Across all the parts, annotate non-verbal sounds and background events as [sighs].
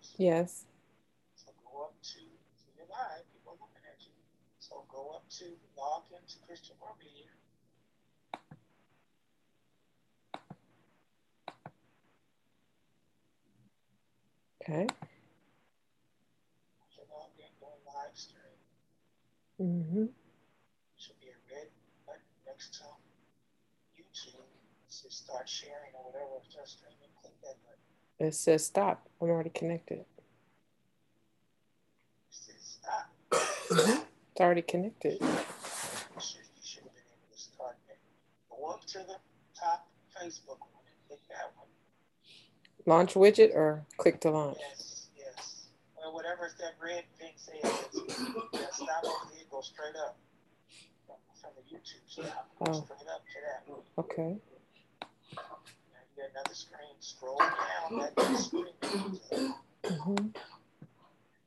Clubhouse? Yes. So go up to, so you're live, people are looking at you. So go up to, log into Christian World Media. Okay. You log in, go live stream. Mm-hmm. Should be a red button next to YouTube. It says start sharing or whatever, start streaming, click that button. It says stop. I'm already connected. It's already connected. Launch widget or click to launch? Yes, yes. Well, whatever that red thing says, that stop over there, go straight up from, the YouTube stop. Oh. straight up to that. Okay. Now another screen. Scroll down that [coughs] new screen. Mm-hmm. [coughs]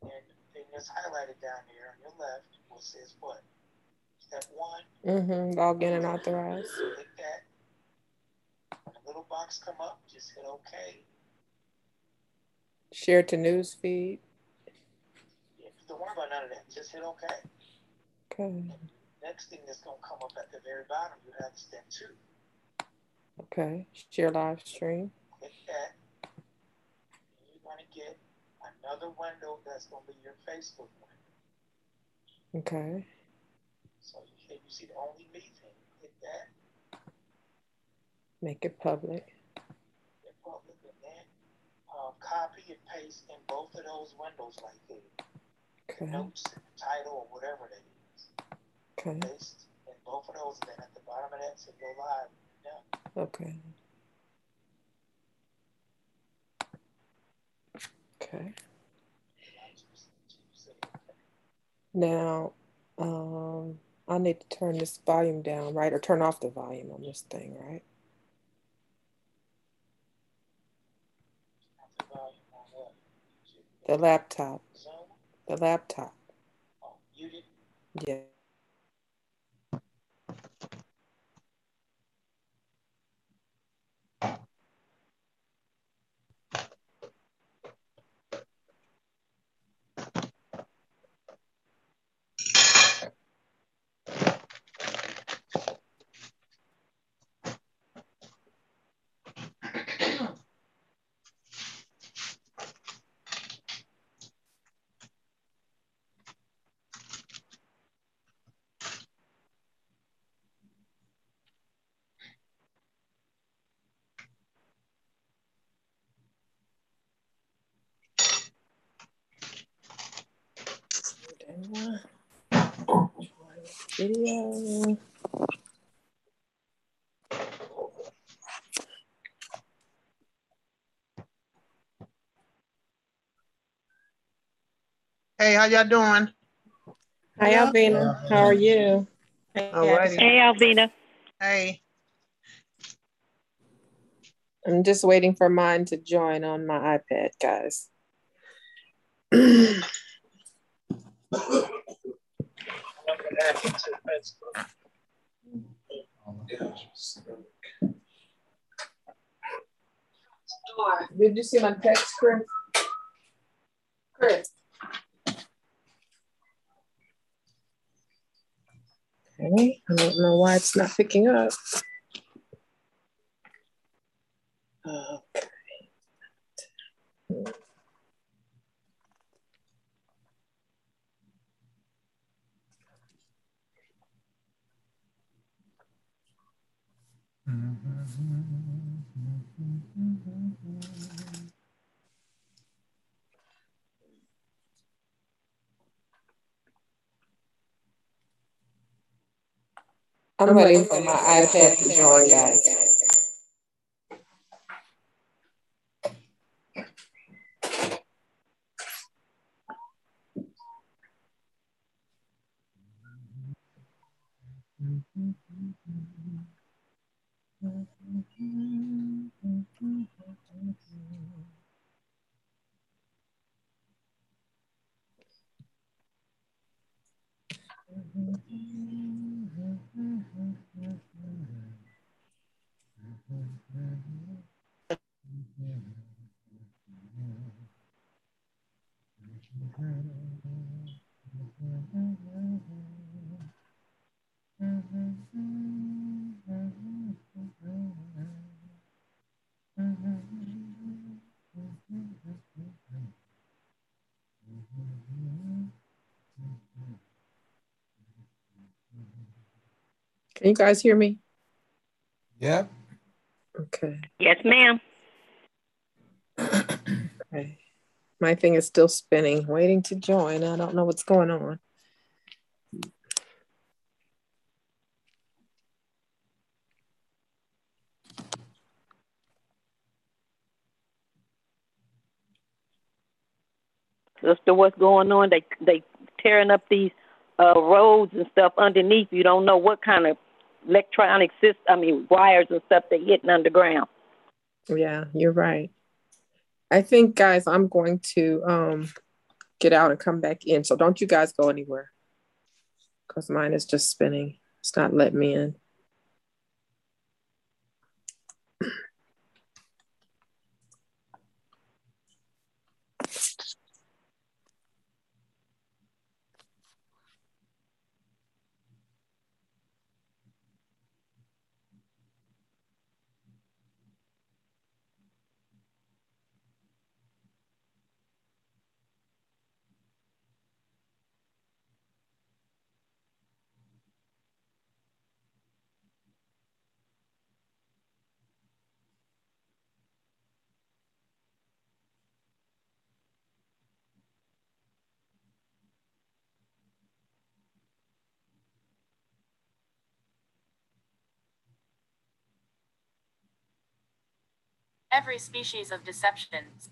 And the thing that's highlighted down there on your left, what says what? Step one, Mm-hmm. Log in and authorize. click that. When a little box come up, just hit OK. Share to news feed. Yeah, don't worry about none of that. Just hit OK. Okay. Next thing that's gonna come up at the very bottom, you have step two. Okay. Share live stream. Click that. And you're gonna get another window that's gonna be your Facebook window. Okay. So you, if you see the only me thing, click that. Make it public. Hit public, and then uh, copy and paste in both of those windows like there. Okay. Notes, the title, or whatever that is. Okay. Paste in both of those, and then at the bottom of that, say go live. Yeah. Okay. Okay. Now, um, I need to turn this volume down, right? Or turn off the volume on this thing, right? The laptop. The laptop. Yeah. Video. Hey, how y'all doing? Hi, Alvina. How are you? Alrighty. Hey, Alvina. Hey, I'm just waiting for mine to join on my iPad, guys. [clears throat] Did you see my text, Chris? Chris. Okay, I don't know why it's not picking up. Okay. I'm waiting for my iPad to join, guys. Can you guys hear me? Yeah. Okay. Yes, ma'am. Okay. My thing is still spinning, waiting to join. I don't know what's going on. Sister, what's going on? They they tearing up these uh, roads and stuff underneath. You don't know what kind of electronic system. I mean, wires and stuff they're hitting underground. Yeah, you're right. I think, guys, I'm going to um, get out and come back in. So don't you guys go anywhere because mine is just spinning. It's not letting me in. Every species of deceptions.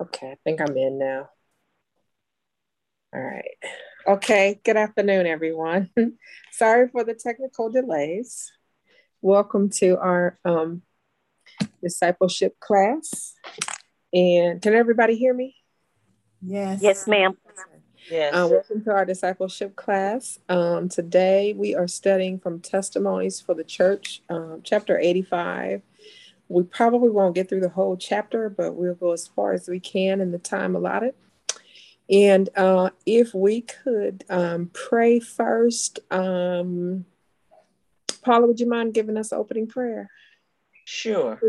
Okay, I think I'm in now. All right. Okay, good afternoon, everyone. [laughs] Sorry for the technical delays. Welcome to our um, discipleship class. And can everybody hear me? Yes. Yes, ma'am. Yes. Uh, welcome to our discipleship class. Um, today we are studying from Testimonies for the Church, um, chapter 85. We probably won't get through the whole chapter, but we'll go as far as we can in the time allotted. And uh, if we could um, pray first, um, Paula, would you mind giving us opening prayer? Sure.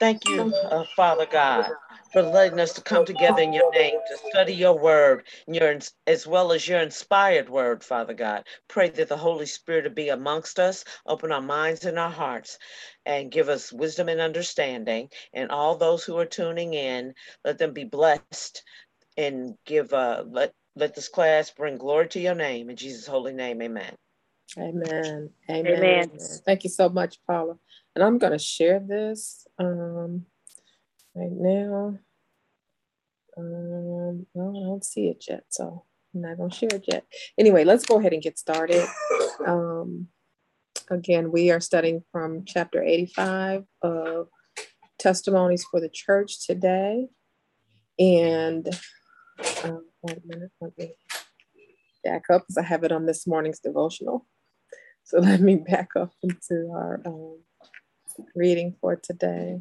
Thank you, uh, Father God, for letting us to come together in your name to study your word, your as well as your inspired word, Father God. Pray that the Holy Spirit will be amongst us, open our minds and our hearts, and give us wisdom and understanding. And all those who are tuning in, let them be blessed and give uh let let this class bring glory to your name in Jesus' holy name. Amen. Amen. Amen. Amen. Thank you so much, Paula. And I'm going to share this um, right now. Um, I don't see it yet, so I'm not to share it yet. Anyway, let's go ahead and get started. Um, again, we are studying from chapter 85 of Testimonies for the Church today. And um, minute, let me back up because I have it on this morning's devotional. So [laughs] let me back up into our um, reading for today.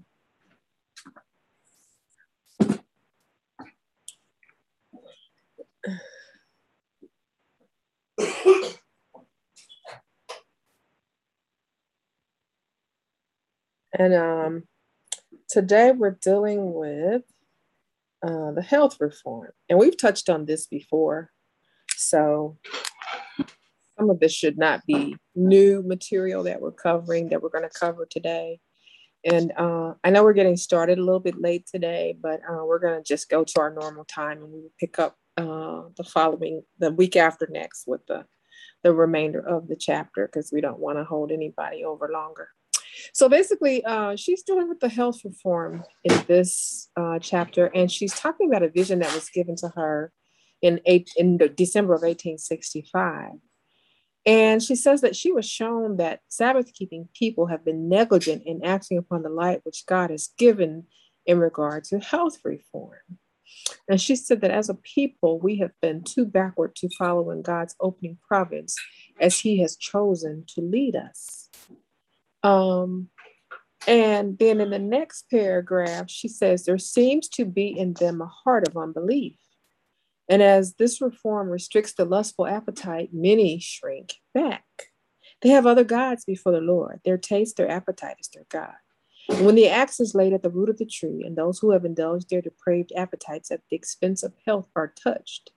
[coughs] And um, today we're dealing with uh, the health reform. And we've touched on this before. So some of this should not be new material that we're covering that we're going to cover today. And uh, I know we're getting started a little bit late today, but uh, we're going to just go to our normal time and we will pick up uh, the following, the week after next with the, the remainder of the chapter because we don't want to hold anybody over longer. So basically, uh, she's dealing with the health reform in this uh, chapter, and she's talking about a vision that was given to her in, eight, in December of 1865. And she says that she was shown that Sabbath keeping people have been negligent in acting upon the light which God has given in regard to health reform. And she said that as a people, we have been too backward to follow in God's opening providence as He has chosen to lead us. Um, and then in the next paragraph, she says, There seems to be in them a heart of unbelief. And as this reform restricts the lustful appetite, many shrink back. They have other gods before the Lord. Their taste, their appetite is their God. And when the axe is laid at the root of the tree, and those who have indulged their depraved appetites at the expense of health are touched,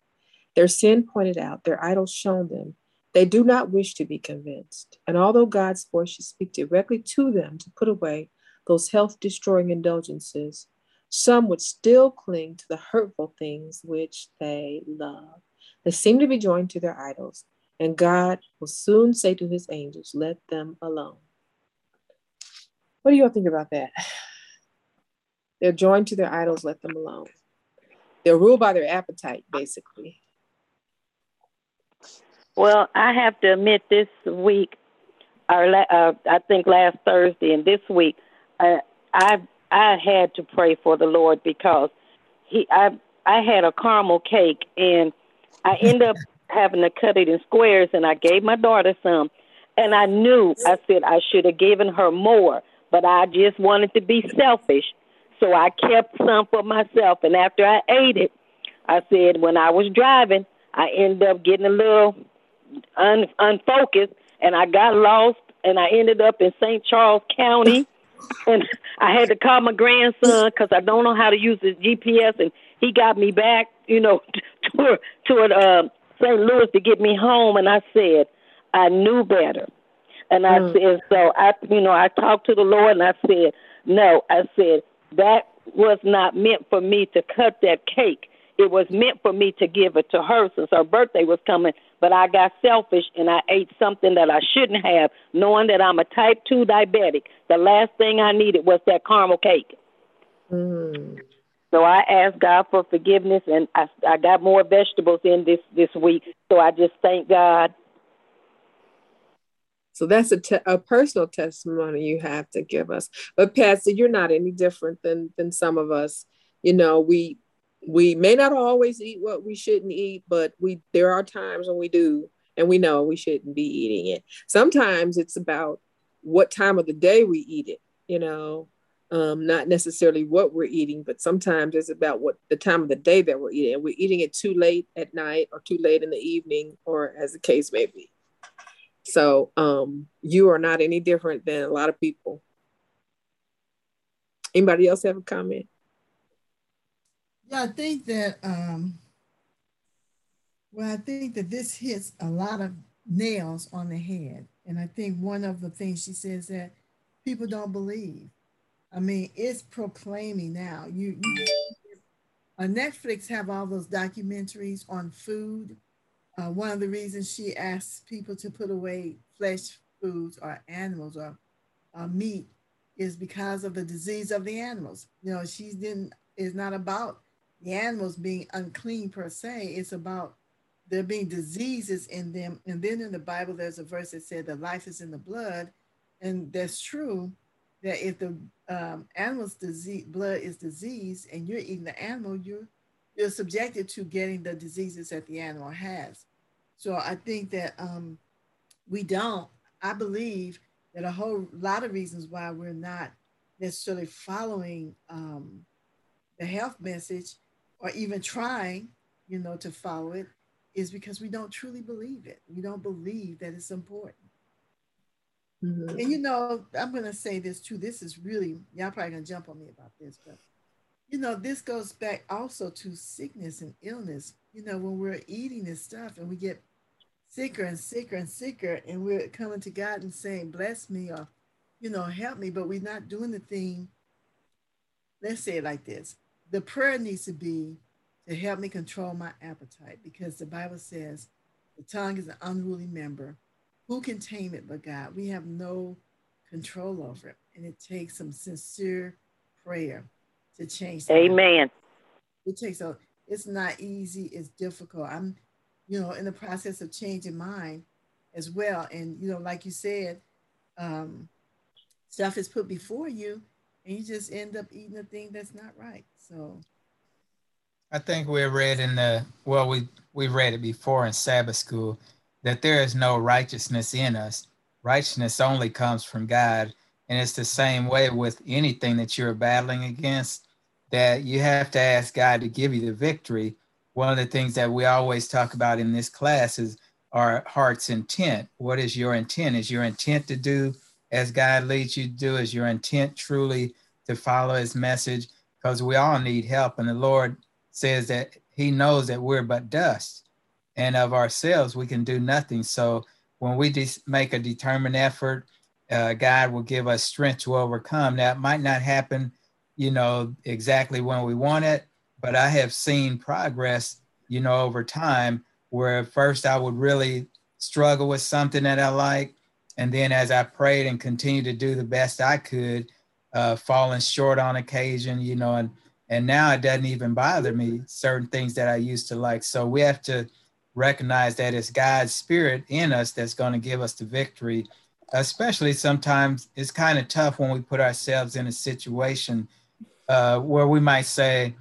their sin pointed out, their idols shown them, they do not wish to be convinced. And although God's voice should speak directly to them to put away those health destroying indulgences, some would still cling to the hurtful things which they love. They seem to be joined to their idols, and God will soon say to his angels, Let them alone. What do you all think about that? [sighs] They're joined to their idols, let them alone. They're ruled by their appetite, basically. Well, I have to admit, this week, or uh, I think last Thursday and this week, uh, I I had to pray for the Lord because he I I had a caramel cake and I [laughs] ended up having to cut it in squares and I gave my daughter some and I knew I said I should have given her more, but I just wanted to be selfish. So I kept some for myself and after I ate it, I said when I was driving, I ended up getting a little un, unfocused and I got lost and I ended up in St. Charles County [laughs] and I had to call my grandson because I don't know how to use his GPS, and he got me back, you know, [laughs] to to uh, St. Louis to get me home. And I said, I knew better, and I mm. said, so I, you know, I talked to the Lord, and I said, no, I said that was not meant for me to cut that cake. It was meant for me to give it to her since her birthday was coming, but I got selfish and I ate something that I shouldn't have, knowing that I'm a type 2 diabetic. The last thing I needed was that caramel cake. Mm. So I asked God for forgiveness, and I, I got more vegetables in this this week. So I just thank God. So that's a, te- a personal testimony you have to give us. But Patsy, you're not any different than than some of us. You know, we we may not always eat what we shouldn't eat, but we there are times when we do, and we know we shouldn't be eating it. Sometimes it's about what time of the day we eat it, you know, um, not necessarily what we're eating, but sometimes it's about what the time of the day that we're eating. we're eating it too late at night or too late in the evening, or as the case may be. So um, you are not any different than a lot of people. Anybody else have a comment? Yeah, I think that um well, I think that this hits a lot of nails on the head. And I think one of the things she says that people don't believe. I mean, it's proclaiming now. You, you uh, Netflix have all those documentaries on food. Uh, one of the reasons she asks people to put away flesh foods or animals or uh, meat is because of the disease of the animals. You know, she didn't is not about the animals being unclean per se. It's about there being diseases in them. And then in the Bible, there's a verse that said the life is in the blood. And that's true that if the um, animal's disease, blood is disease and you're eating the animal, you're, you're subjected to getting the diseases that the animal has. So I think that um, we don't, I believe that a whole lot of reasons why we're not necessarily following um, the health message or even trying, you know, to follow it is because we don't truly believe it. We don't believe that it's important. Mm-hmm. And you know, I'm gonna say this too. This is really y'all probably gonna jump on me about this, but you know, this goes back also to sickness and illness. You know, when we're eating this stuff and we get sicker and sicker and sicker, and we're coming to God and saying, "Bless me," or you know, help me, but we're not doing the thing. Let's say it like this. The prayer needs to be to help me control my appetite because the Bible says the tongue is an unruly member. Who can tame it but God? We have no control over it. And it takes some sincere prayer to change. Amen. It takes a it's not easy, it's difficult. I'm, you know, in the process of changing mine as well. And you know, like you said, um, stuff is put before you and you just end up eating a thing that's not right. So I think we read in the well, we we read it before in Sabbath school that there is no righteousness in us. Righteousness only comes from God, and it's the same way with anything that you're battling against. That you have to ask God to give you the victory. One of the things that we always talk about in this class is our heart's intent. What is your intent? Is your intent to do as God leads you to do? Is your intent truly to follow His message? Because we all need help, and the Lord says that he knows that we're but dust and of ourselves we can do nothing so when we just make a determined effort uh, god will give us strength to overcome that might not happen you know exactly when we want it but i have seen progress you know over time where first i would really struggle with something that i like and then as i prayed and continued to do the best i could uh, falling short on occasion you know and and now it doesn't even bother me certain things that i used to like. So we have to recognize that it's god's spirit in us that's going to give us the victory especially sometimes it's kind of tough when we put ourselves in a situation uh, where we might say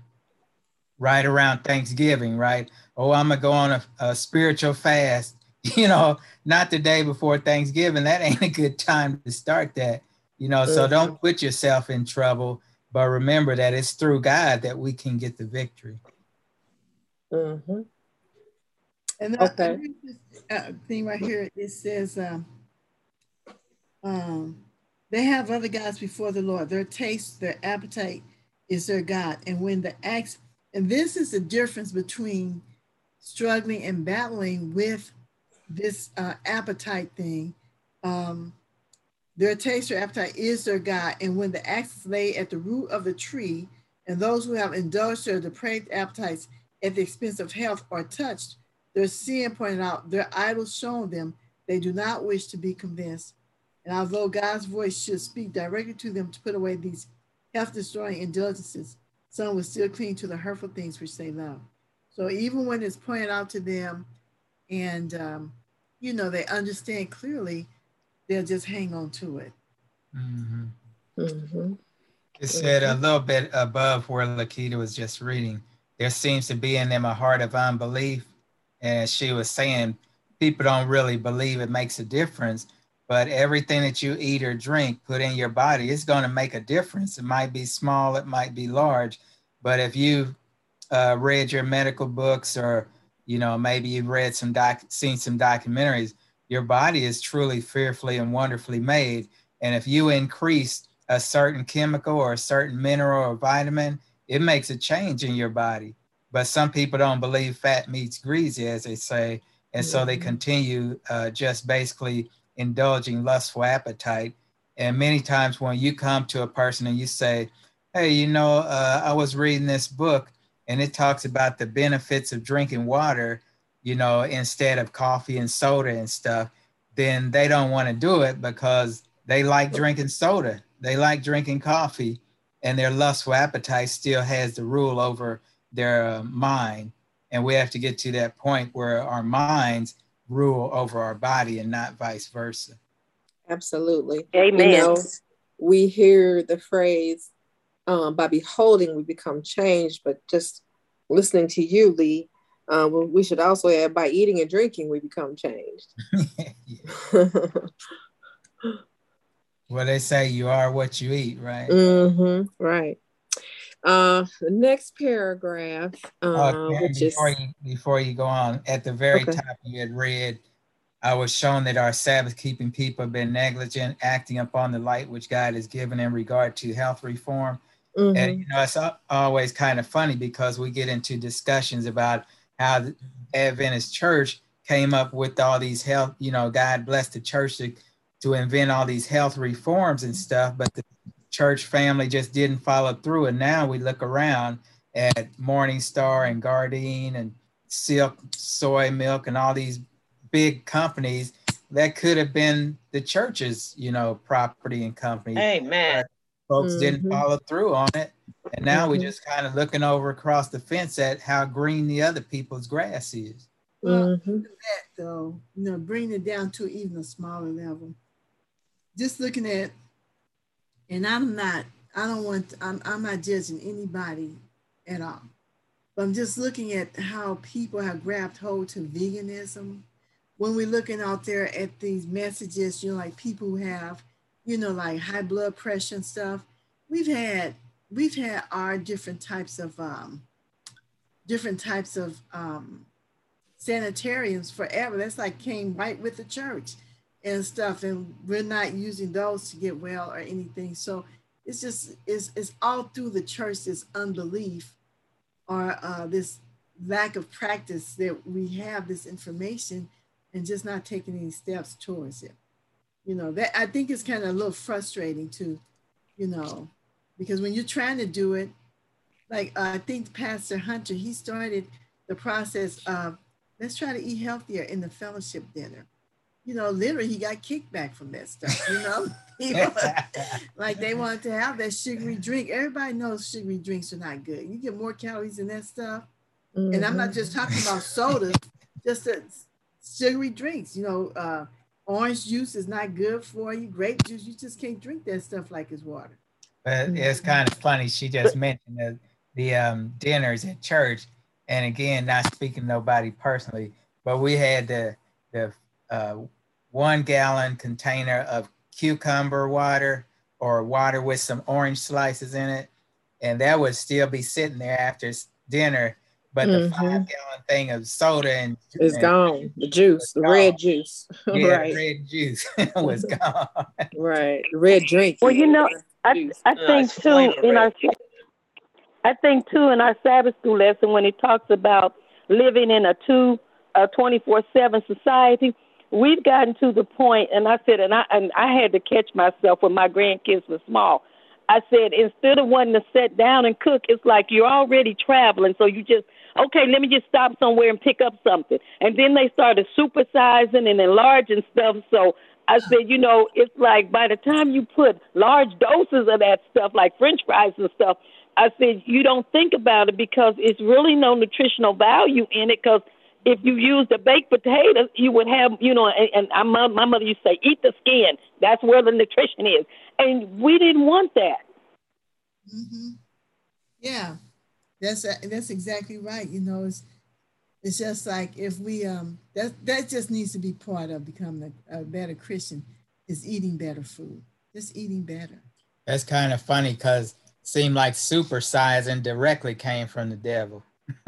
right around thanksgiving right oh i'm gonna go on a, a spiritual fast [laughs] you know not the day before thanksgiving that ain't a good time to start that you know so don't put yourself in trouble but remember that it's through God that we can get the victory. Mm-hmm. And the Okay. uh, thing right here, it says, um, um, they have other gods before the Lord. Their taste, their appetite is their God. And when the axe, and this is the difference between struggling and battling with this uh, appetite thing. Um, their taste or appetite is their God. And when the axe is laid at the root of the tree, and those who have indulged their depraved appetites at the expense of health are touched, their sin pointed out, their idols shown them, they do not wish to be convinced. And although God's voice should speak directly to them to put away these health destroying indulgences, some will still cling to the hurtful things which they love. So even when it's pointed out to them and, um, you know, they understand clearly, they'll just hang on to it. Mhm. Mm-hmm. It said a little bit above where Lakita was just reading, there seems to be in them a heart of unbelief. And she was saying, people don't really believe it makes a difference, but everything that you eat or drink, put in your body, it's going to make a difference. It might be small, it might be large, but if you uh, read your medical books or, you know, maybe you've read some doc, seen some documentaries, your body is truly fearfully and wonderfully made. And if you increase a certain chemical or a certain mineral or vitamin, it makes a change in your body. But some people don't believe fat meets greasy, as they say. And so they Mhm. continue uh, just basically indulging lustful appetite. And many times when you come to a person and you say, Hey, you know, uh, I was reading this book and it talks about the benefits of drinking water, you know, instead of coffee and soda and stuff, then they don't want to do it because they like drinking soda. They like drinking coffee and their lustful appetite still has the rule over their uh, mind. And we have to get to that point where our minds rule over our body and not vice versa. Absolutely. Amen. You know, we hear the phrase, um, by beholding, we become changed, but just listening to you, Lee, um, we should also add by eating and drinking, we become changed. [laughs] well, they say you are what you eat, right? hmm right. Uh, the next paragraph, uh, Karen, which is before, you, before you go on, at the very Okay. top you had read, I was shown that our Sabbath keeping people have been negligent, acting upon the light which God has given in regard to health reform. Mhm. And you know, it's always kind of funny because we get into discussions about how the Adventist church came up with all these health, you know, God bless the church to to invent all these health reforms and stuff, but the church family just didn't follow through. And now we look around at Morningstar and Gardein and Silk Soy Milk and all these big companies that could have been the church's, you know, property and company. Amen. Folks didn't Mhm. follow through on it. And now we're just kind of looking over across the fence at how green the other people's grass is. Well, Mhm. that though, you know, bringing it down to even a smaller level. Just looking at, and I'm not, I don't want, I'm, I'm not judging anybody at all. But I'm just looking at how people have grabbed hold to veganism. When we're looking out there at these messages, you know, like people who have, you know, like high blood pressure and stuff. We've had, we've had our different types of, um, different types of, um, sanitariums forever. That's like came right with the church and stuff. And we're not using those to get well or anything. So it's just, it's, it's all through the church, this unbelief or uh, this lack of practice that we have this information and just not taking any steps towards it. You know, that I think it's kind of a little frustrating too, you know, because when you're trying to do it, like uh, I think Pastor Hunter, he started the process of let's try to eat healthier in the fellowship dinner. You know, literally he got kickback from that stuff, you know. [laughs] Was- like they wanted to have that sugary drink. Everybody knows sugary drinks are not good. You get more calories in that stuff. And I'm not just talking about sodas, just the sugary drinks. You know, uh, orange juice is not good for you. Grape juice, you just can't drink that stuff like it's water. But it's kind of funny. She just mentioned the, the um, dinners at church. And again, not speaking to nobody personally, but we had the, the uh, one gallon container of cucumber water or water with some orange slices in it. And that would still be sitting there after dinner. But the Mhm. five gallon thing of soda and It's and- gone. The juice, the red juice. [laughs] Yeah, right, red juice [laughs] was [laughs] gone. right. Red drink. Well, you know, I, I think it's too flavor in our red. I think too in our Sabbath school lesson when it talks about living in a two a twenty four seven society, we've gotten to the point and I said and I and I had to catch myself when my grandkids were small. I said instead of wanting to sit down and cook, it's like you're already traveling, so you just okay, let me just stop somewhere and pick up something. And then they started supersizing and enlarging stuff. So I said, you know, it's like by the time you put large doses of that stuff, like French fries and stuff, I said you don't think about it because it's really no nutritional value in it. Because if you used a baked potato, you would have, you know, and, and I, my, my mother used to say, eat the skin. That's where the nutrition is, and we didn't want that. hmm Yeah, that's that's exactly right. You know, it's it's just like if we um that that just needs to be part of becoming a, a better Christian is eating better food, just eating better. That's kind of funny because seemed like supersizing directly came from the devil. [laughs]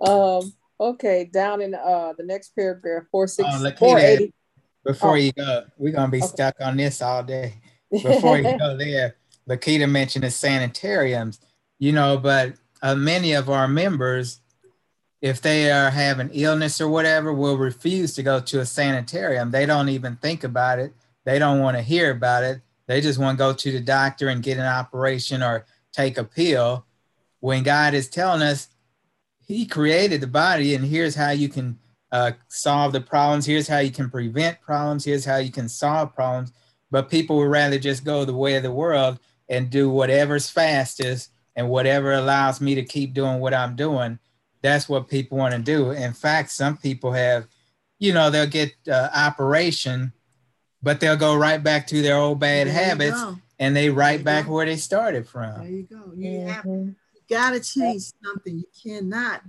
um, okay, down in uh the next paragraph, four six Oh, Lakita. four eighty. Before Oh. you go, we're gonna be Okay. stuck on this all day. Before you go [laughs] there, Lakita mentioned the sanitariums, you know, but uh, many of our members, if they are having illness or whatever, will refuse to go to a sanitarium. They don't even think about it. They don't want to hear about it. They just want to go to the doctor and get an operation or take a pill. When God is telling us He created the body, and here's how you can uh, solve the problems. Here's how you can prevent problems. Here's how you can solve problems. But people would rather just go the way of the world and do whatever's fastest and whatever allows me to keep doing what I'm doing. That's what people want to do. In fact, some people have, you know, they'll get uh, operation, but they'll go right back to their old bad There habits and they right back go. where they started from. There you go. You have Mhm. you gotta change something. You cannot.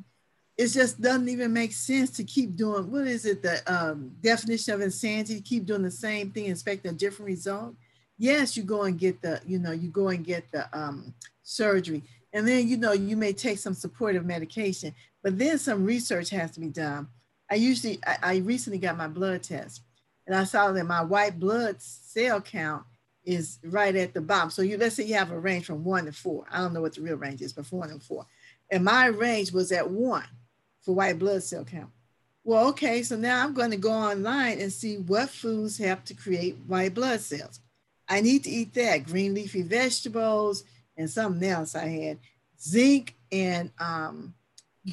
It just doesn't even make sense to keep doing. What is it? The um, definition of insanity: keep doing the same thing, expecting a different result. Yes, you go and get the, you know, you go and get the um, surgery, and then you know you may take some supportive medication, but then some research has to be done. I usually, I, I recently got my blood test, and I saw that my white blood cell count is right at the bottom. So you let's say you have a range from one to four. I don't know what the real range is, but four and four. And my range was at one. For white blood cell count. Well, okay, so now I'm going to go online and see what foods help to create white blood cells. I need to eat that green leafy vegetables and something else I had zinc and um,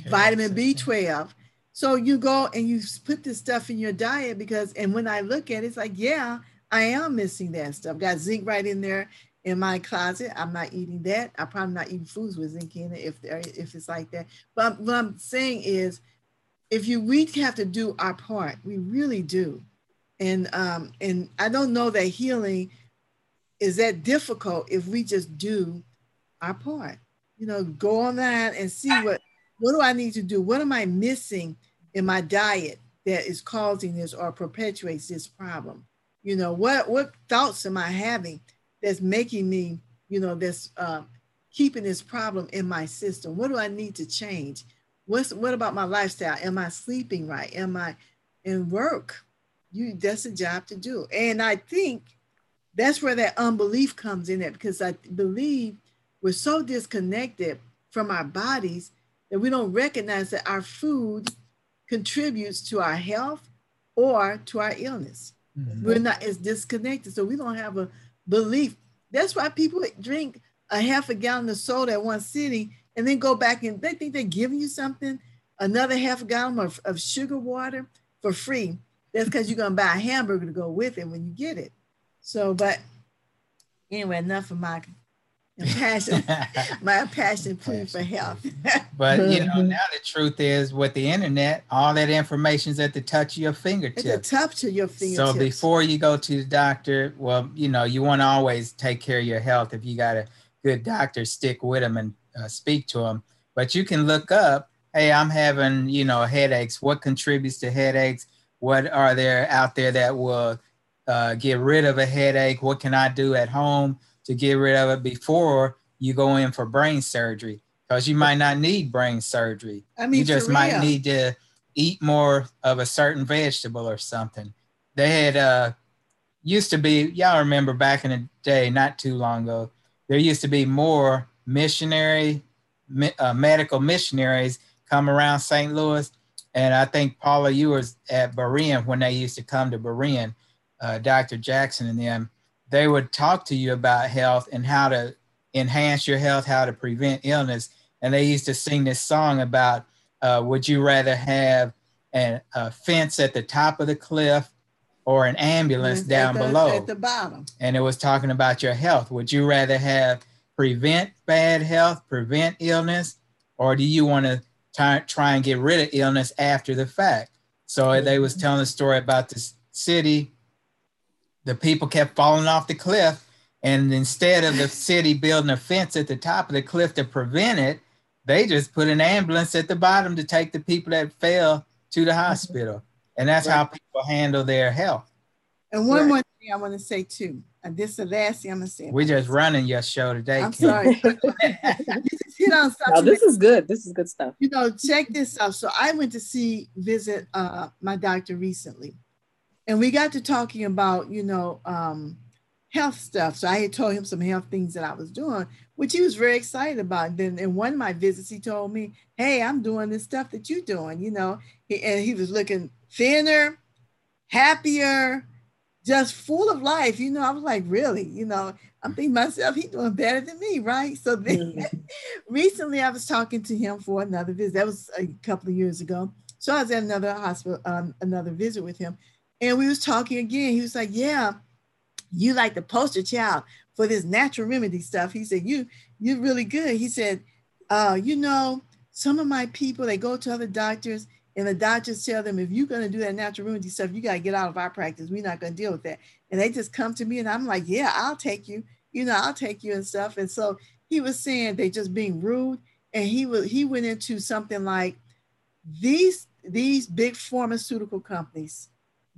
vitamin B12. So you go and you put this stuff in your diet because, and when I look at it, it's like, yeah, I am missing that stuff. Got zinc right in there in my closet. I'm not eating that. I'm probably not eating foods with zinc in it if there if it's like that. But what I'm saying is, if you we have to do our part, we really do. And um, and I don't know that healing is that difficult if we just do our part. You know, go online and see what what do I need to do? What am I missing in my diet that is causing this or perpetuates this problem? You know, what what thoughts am I having that's making me, you know, that's uh, keeping this problem in my system? What do I need to change? What's what about my lifestyle? Am I sleeping right? Am I in work? You that's a job to do. And I think that's where that unbelief comes in it because I believe we're so disconnected from our bodies that we don't recognize that our food contributes to our health or to our illness. Mm-hmm. We're not as disconnected, so we don't have a belief. That's why people drink a half a gallon of soda at one sitting and then go back and they think they're giving you something, another half a gallon of, of sugar water for free. That's because you're gonna buy a hamburger to go with it when you get it. So, but anyway, enough of my passion, [laughs] my passion plea for health. [laughs] but you know, now the truth is, with the internet, all that information is at the touch of your fingertips. At the touch of your fingertips. So before you go to the doctor, well, you know, you want to always take care of your health. If you got a good doctor, stick with them and uh, speak to them. But you can look up, hey, I'm having, you know, headaches. What contributes to headaches? What are there out there that will uh, get rid of a headache? What can I do at home? To get rid of it before you go in for brain surgery because you might not need brain surgery. I mean, you just might need to eat more of a certain vegetable or something. They had uh used to be y'all remember back in the day, not too long ago, there used to be more missionary uh, medical missionaries come around St. Louis. And I think Paula, you was at Berean when they used to come to Berean, uh, Dr. Jackson and them they would talk to you about health and how to enhance your health, how to prevent illness. And they used to sing this song about uh, would you rather have an, a fence at the top of the cliff or an ambulance at down the, below? At the bottom. And it was talking about your health. Would you rather have prevent bad health, prevent illness, or do you want to try, try and get rid of illness after the fact? So they was telling a story about this city the people kept falling off the cliff. And instead of the city building a fence at the top of the cliff to prevent it, they just put an ambulance at the bottom to take the people that fell to the hospital. And that's right. how people handle their health. And one right. more thing I want to say too. And this is the last thing I'm gonna say. We're just running your show today. I'm Kim. sorry. [laughs] hit on something. No, this is good. This is good stuff. You know, check this out. So I went to see visit uh, my doctor recently, and we got to talking about you know um, health stuff. So i had told him some health things that i was doing which he was very excited about. And then in one of my visits he told me hey i'm doing this stuff that you're doing you know. He, and he was looking thinner happier just full of life you know. I was like really? You know i'm thinking myself he's doing better than me right? So then mm-hmm. [laughs] recently i was talking to him for another visit. That was a couple of years ago. So i was at another hospital um, another visit with him and we was talking again. He was like, yeah, you like the poster child for this natural remedy stuff. He said, you, you're really good. He said, uh, you know, some of my people, they go to other doctors and the doctors tell them, if you're going to do that natural remedy stuff, you got to get out of our practice. We're not going to deal with that. And they just come to me and I'm like, yeah, I'll take you. You know, I'll take you and stuff. And so he was saying they just being rude. And he was, he went into something like these, these big pharmaceutical companies,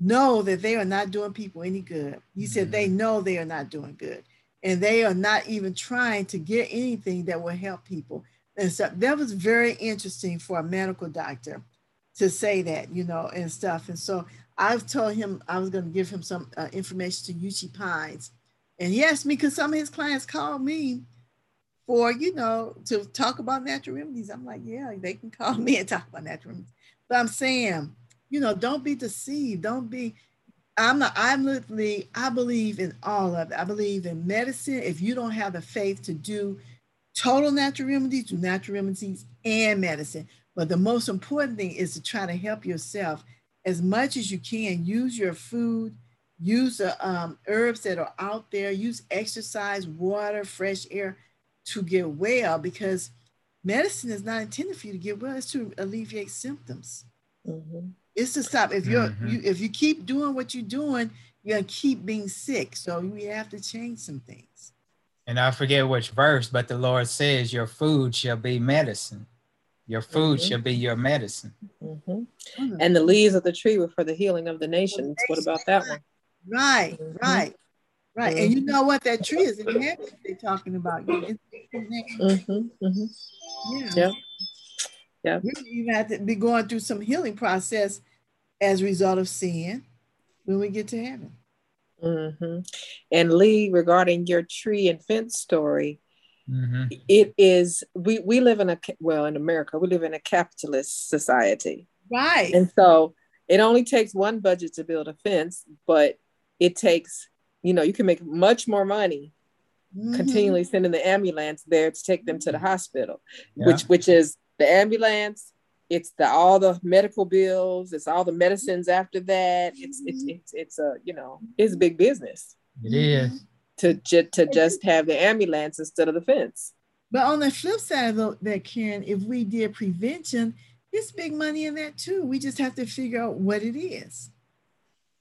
know that they are not doing people any good. He said mm-hmm. they know they are not doing good. And they are not even trying to get anything that will help people. And so that was very interesting for a medical doctor to say that, you know, and stuff. And so I've told him I was going to give him some uh, information to Uchee Pines. And he asked me because some of his clients called me for, you know, to talk about natural remedies. I'm like, yeah, they can call [laughs] me and talk about natural remedies. But I'm saying, you know, don't be deceived. Don't be, I'm not, I'm literally, I believe in all of it. I believe in medicine. If you don't have the faith to do total natural remedies, do natural remedies and medicine. But the most important thing is to try to help yourself as much as you can. Use your food, use the um, herbs that are out there, use exercise, water, fresh air to get well because medicine is not intended for you to get well, it's to alleviate symptoms. Mm-hmm. It's to stop. If you're mm-hmm. you if you keep doing what you're doing, you're gonna keep being sick. So we have to change some things. And I forget which verse, but the Lord says, Your food shall be medicine. Your food mm-hmm. shall be your medicine. Mm-hmm. And the leaves of the tree were for the healing of the nations. What about that one? Right, mm-hmm. right, right. And you know what? That tree is in heaven. They're talking about. Mm-hmm, mm-hmm. Yeah. Yep. Yep. You even have to be going through some healing process as a result of sin when we get to heaven. Mm-hmm. And Lee, regarding your tree and fence story, Mm-hmm. It is we we live in a well in America we live in a capitalist society, right? And so it only takes one budget to build a fence, but it takes you know you can make much more money mm-hmm. continually sending the ambulance there to take them to the hospital, yeah. which which is the ambulance. It's the all the medical bills. It's all the medicines after that. It's it's mm-hmm. it's it's a you know it's big business. It is to, to just have the ambulance instead of the fence. But on the flip side of that, Karen, if we did prevention, it's big money in that too. We just have to figure out what it is.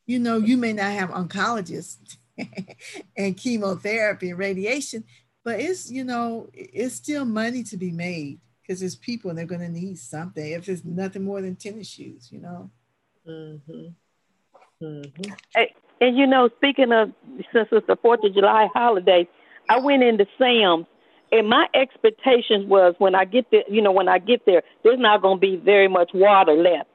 You know, you may not have oncologists [laughs] and chemotherapy and radiation, but it's, you know, it's still money to be made because there's people and they're going to need something if it's nothing more than tennis shoes, you know. Mm-hmm. Mm-hmm. Hey, and you know, speaking of since it's the Fourth of July holiday, I went into Sam's, and my expectations was when I get there, you know, when I get there, there's not going to be very much water left.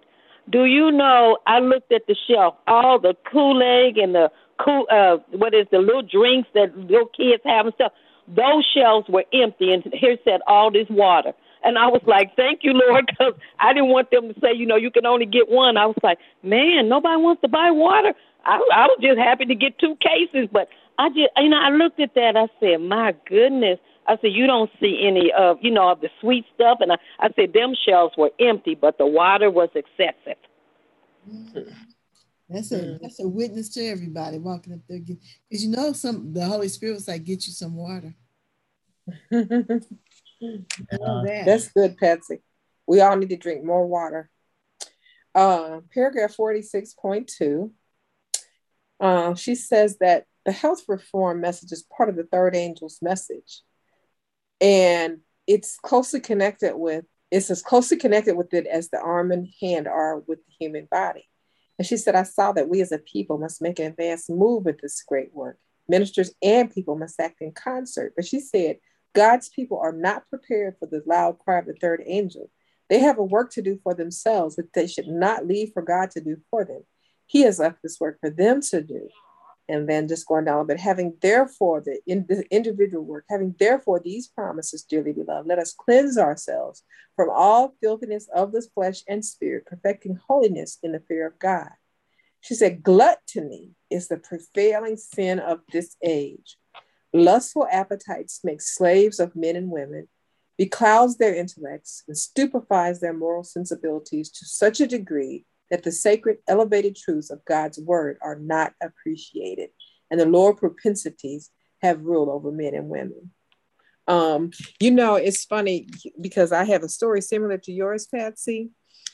Do you know? I looked at the shelf, all the Kool Aid and the cool, uh, what is the little drinks that little kids have and stuff. Those shelves were empty, and here said all this water. And I was like, thank you, Lord, [laughs] because I didn't want them to say, you know, you can only get one. I was like, man, nobody wants to buy water. I, I was just happy to get two cases, but I just, you know, I looked at that. I said, my goodness. I said, you don't see any of, you know, of the sweet stuff. And I, I said, them shelves were empty, but the water was excessive. [laughs] That's a mm. that's a witness to everybody walking up there, because you know some the Holy Spirit was like, get you some water. [laughs] that. That's good, Patsy. We all need to drink more water. Uh, paragraph 46.2, uh, she says that the health reform message is part of the third angel's message. And it's closely connected with, it's as closely connected with it as the arm and hand are with the human body. And she said, I saw that we as a people must make an advanced move with this great work. Ministers and people must act in concert. But she said, God's people are not prepared for the loud cry of the third angel. They have a work to do for themselves that they should not leave for God to do for them. He has left this work for them to do. And then just going down, but having therefore the, in, the individual work, having therefore these promises, dearly beloved, let us cleanse ourselves from all filthiness of the flesh and spirit, perfecting holiness in the fear of God. She said, Gluttony is the prevailing sin of this age Lustful appetites make slaves of men and women, beclouds their intellects, and stupefies their moral sensibilities to such a degree that the sacred, elevated truths of God's word are not appreciated, and the lower propensities have rule over men and women. Um, you know, it's funny because I have a story similar to yours, Patsy.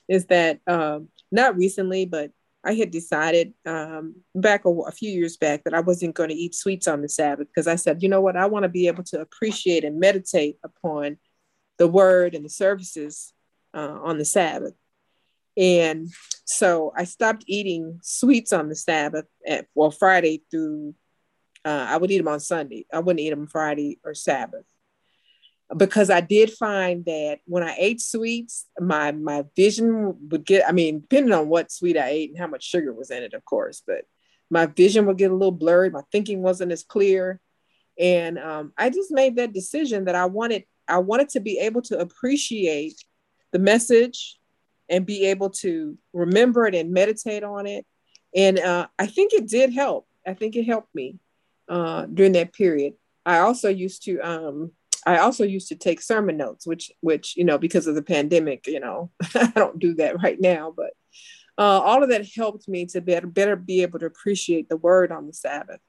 Is that um, not recently, but I had decided um, back a, a, few years back that I wasn't going to eat sweets on the Sabbath because I said, you know what, I want to be able to appreciate and meditate upon the word and the services uh, on the Sabbath. And so I stopped eating sweets on the Sabbath at well Friday through uh, I would eat them on Sunday. I wouldn't eat them Friday or Sabbath because I did find that when I ate sweets, my my vision would get. I mean, depending on what sweet I ate and how much sugar was in it, of course, but my vision would get a little blurred. My thinking wasn't as clear, And um, I just made that decision that I wanted I wanted to be able to appreciate the message and be able to remember it and meditate on it. And uh, I think it did help. I think it helped me uh, during that period. I also used to um, I also used to take sermon notes, which which you know because of the pandemic, you know [laughs] I don't do that right now, but uh, all of that helped me to better better be able to appreciate the word on the Sabbath.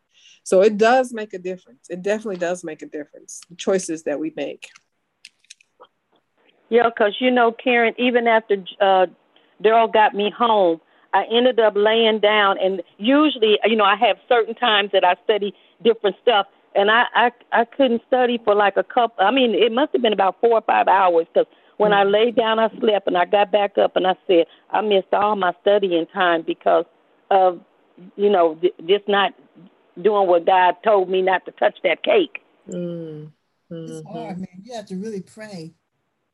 So it does make a difference. It definitely does make a difference. The choices that we make. Yeah, because you know, Karen, even after uh, Daryl got me home, I ended up laying down, and usually, you know, I have certain times that I study different stuff, and I I, I couldn't study for like a couple. I mean, it must have been about four or five hours because when I laid down, I slept, and I got back up, and I said I missed all my studying time because of you know just not doing what God told me not to touch that cake. Mm. It's hard, man. You have to really pray.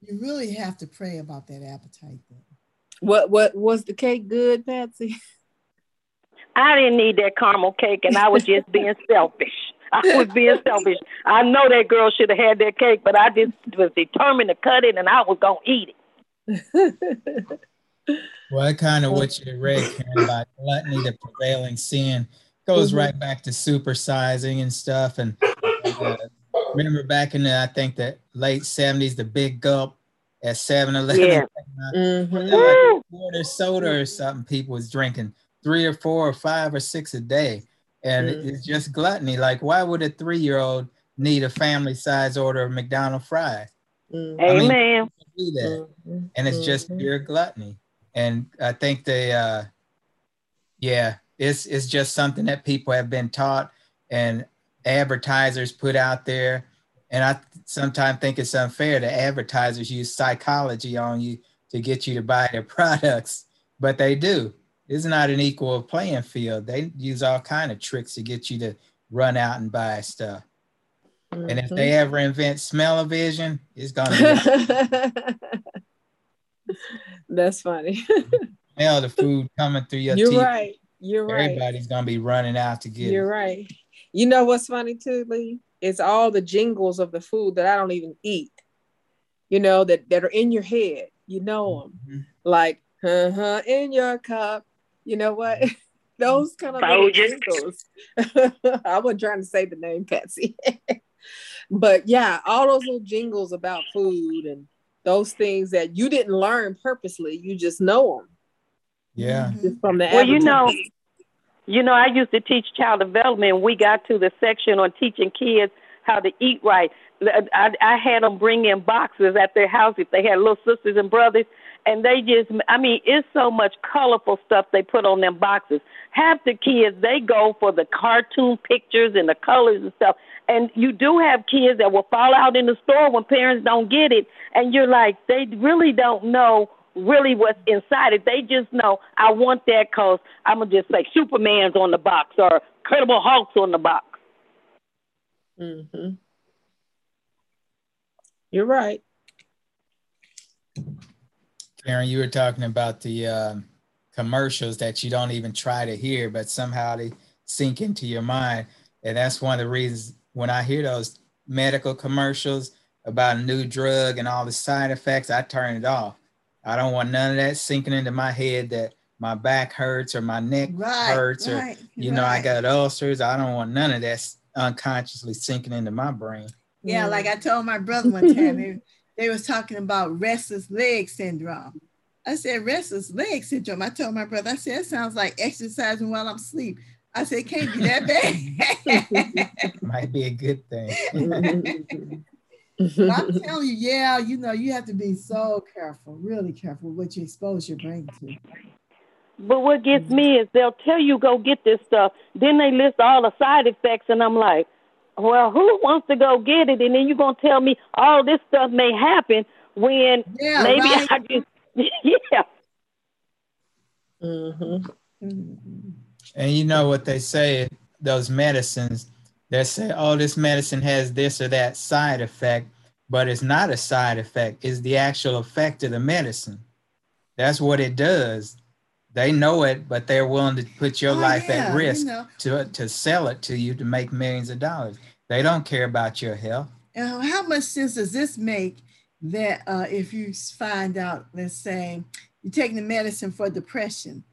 You really have to pray about that appetite thing. What what was the cake good, Patsy? I didn't need that caramel cake, and I was just being [laughs] selfish. I was being selfish. I know that girl should have had that cake, but I just was determined to cut it, and I was gonna eat it. [laughs] Well, kind of what you read, Karen, about gluttony, the prevailing sin, goes Mhm. right back to supersizing and stuff. And uh, remember back in the, I think the late seventies, the big gulp at 7-Eleven. Yeah. Mhm. like Woo! a quarter soda or something people was drinking three or four or five or six a day and Mm. it's just gluttony like why would a three-year-old need a family size order of mcdonald fries Mhm. I mean, Amen. do that Mhm. and it's just Mhm. pure gluttony and i think they uh yeah it's it's just something that people have been taught and advertisers put out there and i sometimes think it's unfair that advertisers use psychology on you to get you to buy their [laughs] products but they do it's not an equal playing field they use all kind of tricks to get you to run out and buy stuff and if they ever invent smell-o-vision it's gonna be [laughs] That's funny. [laughs] smell the food coming through your You're teeth right. You're right. everybody's gonna be running out to get You're it right. You know what's funny too, Lee? It's all the jingles of the food that I don't even eat. You know that that are in your head. You know them, Mhm. like uh huh in your cup. You know what? Mm-hmm. [laughs] Those kind of little Folgers. jingles. [laughs] I wasn't trying to say the name, Patsy. [laughs] but yeah, all those little jingles about food and those things that you didn't learn purposely. You just know them yeah just from the. Well, you know, you know, I used to teach child development. and We got to the section on teaching kids how to eat right. I, I had them bring in boxes at their house if they had little sisters and brothers, and they just, I mean, it's so much colorful stuff they put on them boxes. Half the kids, they go for the cartoon pictures and the colors and stuff. And you do have kids that will fall out in the store when parents don't get it, and you're like, they really don't know really what's inside it. They just know I want that because I'm gonna just say Superman's on the box or Incredible Hulk's on the box. Mm-hmm. You're right. Karen, you were talking about the um, commercials that you don't even try to hear, but somehow they sink into your mind. And that's one of the reasons when I hear those medical commercials about a new drug and all the side effects, I turn it off. I don't want none of that sinking into my head that my back hurts or my neck Right. hurts or right, you know I got ulcers. I don't want none of that unconsciously sinking into my brain. Yeah, like I told my brother one time, [laughs] they, they was talking about restless leg syndrome. I said, restless leg syndrome. I told my brother, I said, that sounds like exercising while I'm asleep. I said, it can't be that bad. [laughs] Might be a good thing. [laughs] I'm telling you, yeah, you know, you have to be so careful, really careful what you expose your brain to. But what gets me is they'll tell you go get this stuff, then they list all the side effects, and I'm like, well, who wants to go get it? And then you're gonna tell me all this stuff may happen when Yeah, maybe right. [laughs] I just yeah. Mhm. Mhm. And you know what they say, those medicines, they say, oh, this medicine has this or that side effect, but it's not a side effect, it's the actual effect of the medicine. That's what it does. They know it, but they're willing to put your Oh, life yeah, at you risk know. to, to sell it to you to make millions of dollars. They don't care about your health. How much sense does this make that uh, if you find out, let's say, you're taking the medicine for depression,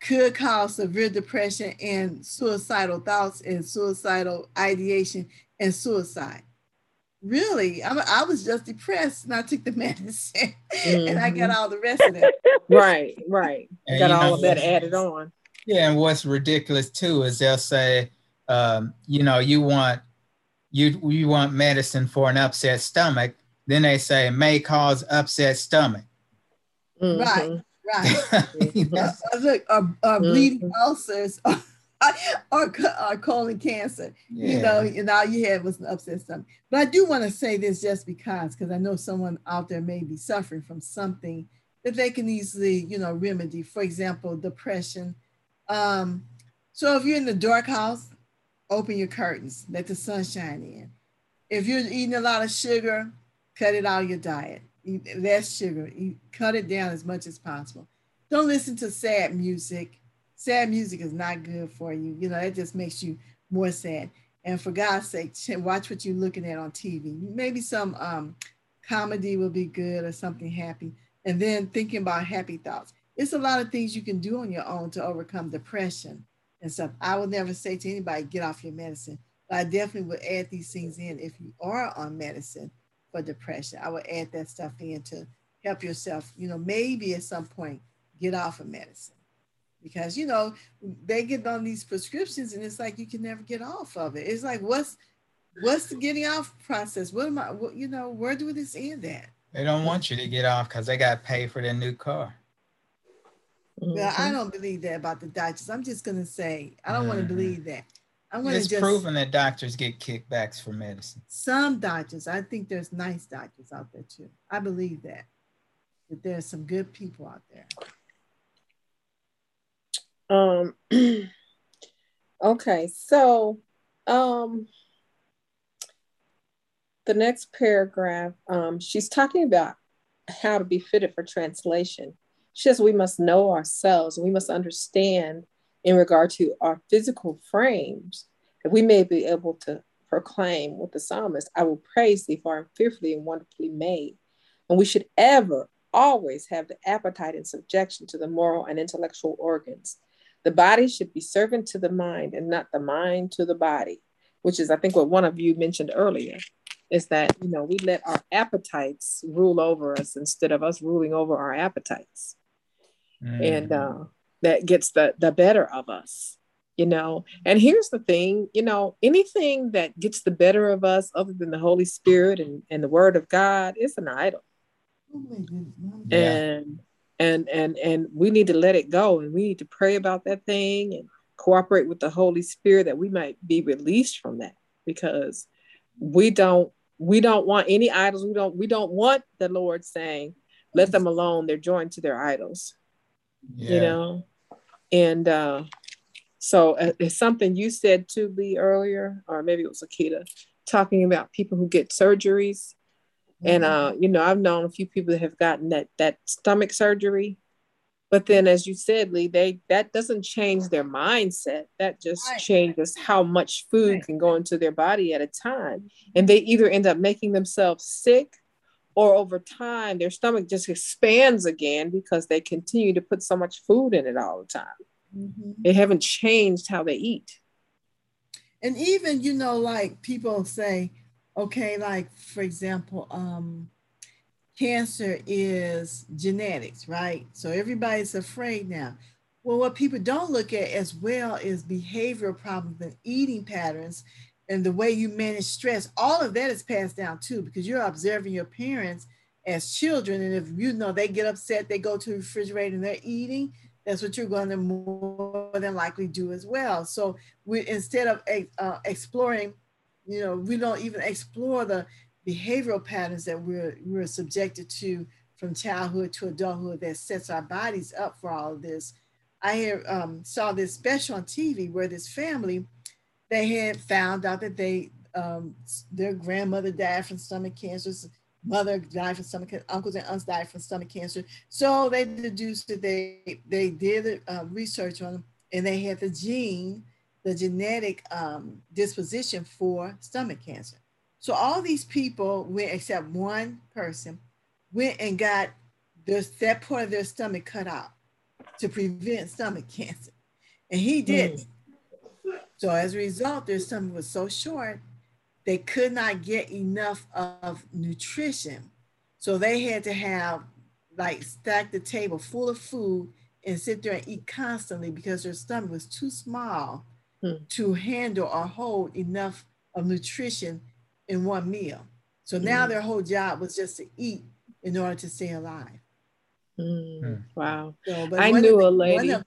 could cause severe depression and suicidal thoughts and suicidal ideation and suicide? Really, I'm, I was just depressed and I took the [laughs] medicine and I got all the rest of it. [laughs] Right, right. And Got all know- of that added on. Yeah, and what's ridiculous too is they'll say, um, you know, you want you you want medicine for an upset stomach. Then they say may cause upset stomach. Mhm. Right. You know? Uh, look, uh, uh, Mm-hmm. bleeding ulcers [laughs] [laughs] or, or colon cancer. You know, and all you had was an upset stomach. But I do want to say this just because, because I know someone out there may be suffering from something that they can easily, you know, remedy. For example, depression. Um, so if you're in the dark house, open your curtains, let the sun shine in. If you're eating a lot of sugar, cut it out of your diet. Eat less sugar. Eat, cut it down as much as possible. Don't listen to sad music. Sad music is not good for you. You know, it just makes you more sad. And for God's sake, watch what you're looking at on TV. Maybe some um, comedy will be good or something happy. And then thinking about happy thoughts. It's a lot of things you can do on your own to overcome depression and stuff. I would never say to anybody, get off your medicine. But I definitely would add these things in if you are on medicine for depression. I would add that stuff in to help yourself, you know, maybe at some point get off of medicine. Because you know, they get on these prescriptions and it's like you can never get off of it. It's like what's what's the getting off process? What am I what, you know, where do this end at? They don't want you to get off because they got to pay for their new car. Well, I Mhm. don't believe that about the doctors. I'm just gonna say I don't want to believe that. I'm gonna It's just proven that doctors get kickbacks for medicine. some doctors. I think there's nice doctors out there too. I believe that. That there's some good people out there. Um, [clears throat] okay, so um, the next paragraph, um, she's talking about how to be fitted for translation. She says we must know ourselves, we must understand in regard to our physical frames that we may be able to proclaim with the psalmist, I will praise thee for I am fearfully and wonderfully made. And we should ever, always have the appetite in subjection to the moral and intellectual organs. The body should be servant to the mind and not the mind to the body, which is, I think, what one of you mentioned earlier, is that, you know, we let our appetites rule over us instead of us ruling over our appetites. And Mhm. uh, that gets the, the better of us, you know. And here's the thing, you know, anything that gets the better of us other than the Holy Spirit and, and the Word of God is an idol Oh my goodness. Yeah. and and and and we need to let it go and we need to pray about that thing and cooperate with the holy spirit that we might be released from that because we don't we don't want any idols. We don't we don't want the lord saying let them alone. They're joined to their idols you know? And uh so uh, it's something you said to Lee earlier or maybe it was akita talking about people who get surgeries and uh, you know, I've known a few people that have gotten that that stomach surgery. But then as you said, Lee, they that doesn't change their mindset. That just Right. changes how much food Right. can go into their body at a time. And they either end up making themselves sick or over time their stomach just expands again because they continue to put so much food in it all the time. Mhm. They haven't changed how they eat. and even you know like people say okay like for example um cancer is genetics right? So everybody's afraid now. Well what people don't look at as well is behavioral problems and eating patterns and the way you manage stress. All of that is passed down too because you're observing your parents as children and if you know they get upset they go to the refrigerator and they're eating that's what you're going to more than likely do as well. So we instead of uh, exploring you know we don't even explore the behavioral patterns that we're we're subjected to from childhood to adulthood that sets our bodies up for all of this. I um, saw this special on tv where this family they had found out that they um, their grandmother died from stomach cancer mother died from stomach cancer uncles and aunts died from stomach cancer. So they deduced that they they did uh, research on them and they had the gene the genetic um, disposition for stomach cancer. So all these people went, except one person, went and got their, that part of their stomach cut out to prevent stomach cancer. And he did. Mm. So as a result, their stomach was so short, they could not get enough of nutrition. So they had to have like stack the table full of food and sit there and eat constantly because their stomach was too small hmm. to handle or hold enough of nutrition in one meal. So now hmm. their whole job was just to eat in order to stay alive. Mm. Wow. So, I knew the, a lady. Of,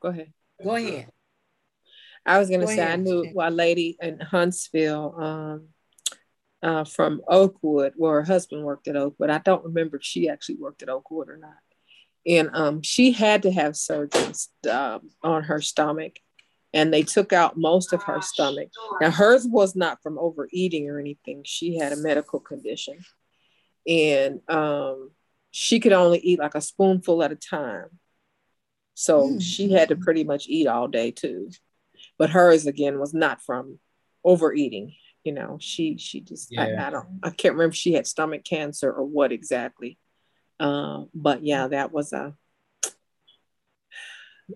go ahead. Go ahead. I was going to say, ahead. I knew a lady in Huntsville um, uh, from Oakwood, where her husband worked at Oakwood. I don't remember if she actually worked at Oakwood or not. And um, she had to have surgery um, on her stomach, and they took out most of her stomach. Now, hers was not from overeating or anything, she had a medical condition. And um, she could only eat like a spoonful at a time. So mm. she had to pretty much eat all day too. But hers again was not from overeating you know she she just yeah. I, I, don't i can't remember if she had stomach cancer or what exactly uh, but yeah that was a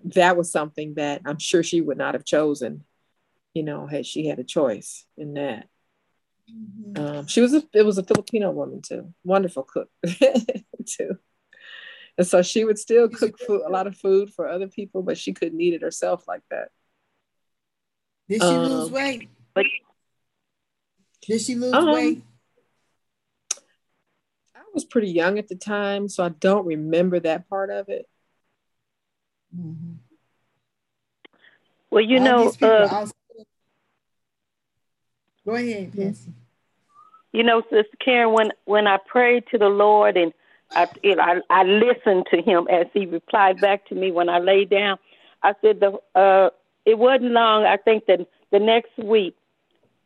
that was something that i'm sure she would not have chosen you know had she had a choice in that mm-hmm. um, she was a it was a filipino woman too wonderful cook [laughs] too and so she would still cook food, a lot of food for other people but she couldn't eat it herself like that did she um, lose weight but did she lose um, weight? I was pretty young at the time, so I don't remember that part of it. Mm-hmm. Well, you All know, uh, also... go ahead, Nancy. You know, Sister Karen, when when I prayed to the Lord and I, I, I listened to Him as He replied back to me when I lay down. I said the uh, it wasn't long. I think that the next week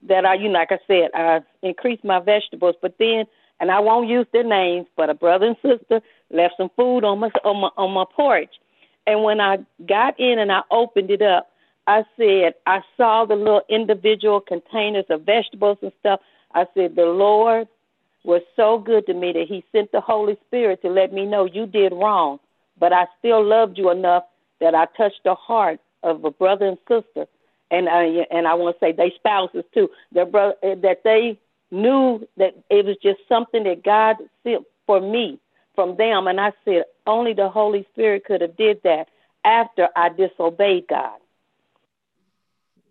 that I, you know, like I said, I increased my vegetables, but then, and I won't use their names, but a brother and sister left some food on my on my on my porch, and when I got in and I opened it up, I said I saw the little individual containers of vegetables and stuff. I said the Lord was so good to me that He sent the Holy Spirit to let me know you did wrong, but I still loved you enough that I touched the heart of a brother and sister and I and I want to say they spouses too. Their brother that they knew that it was just something that God sent for me from them, and I said only the Holy Spirit could have did that after I disobeyed God.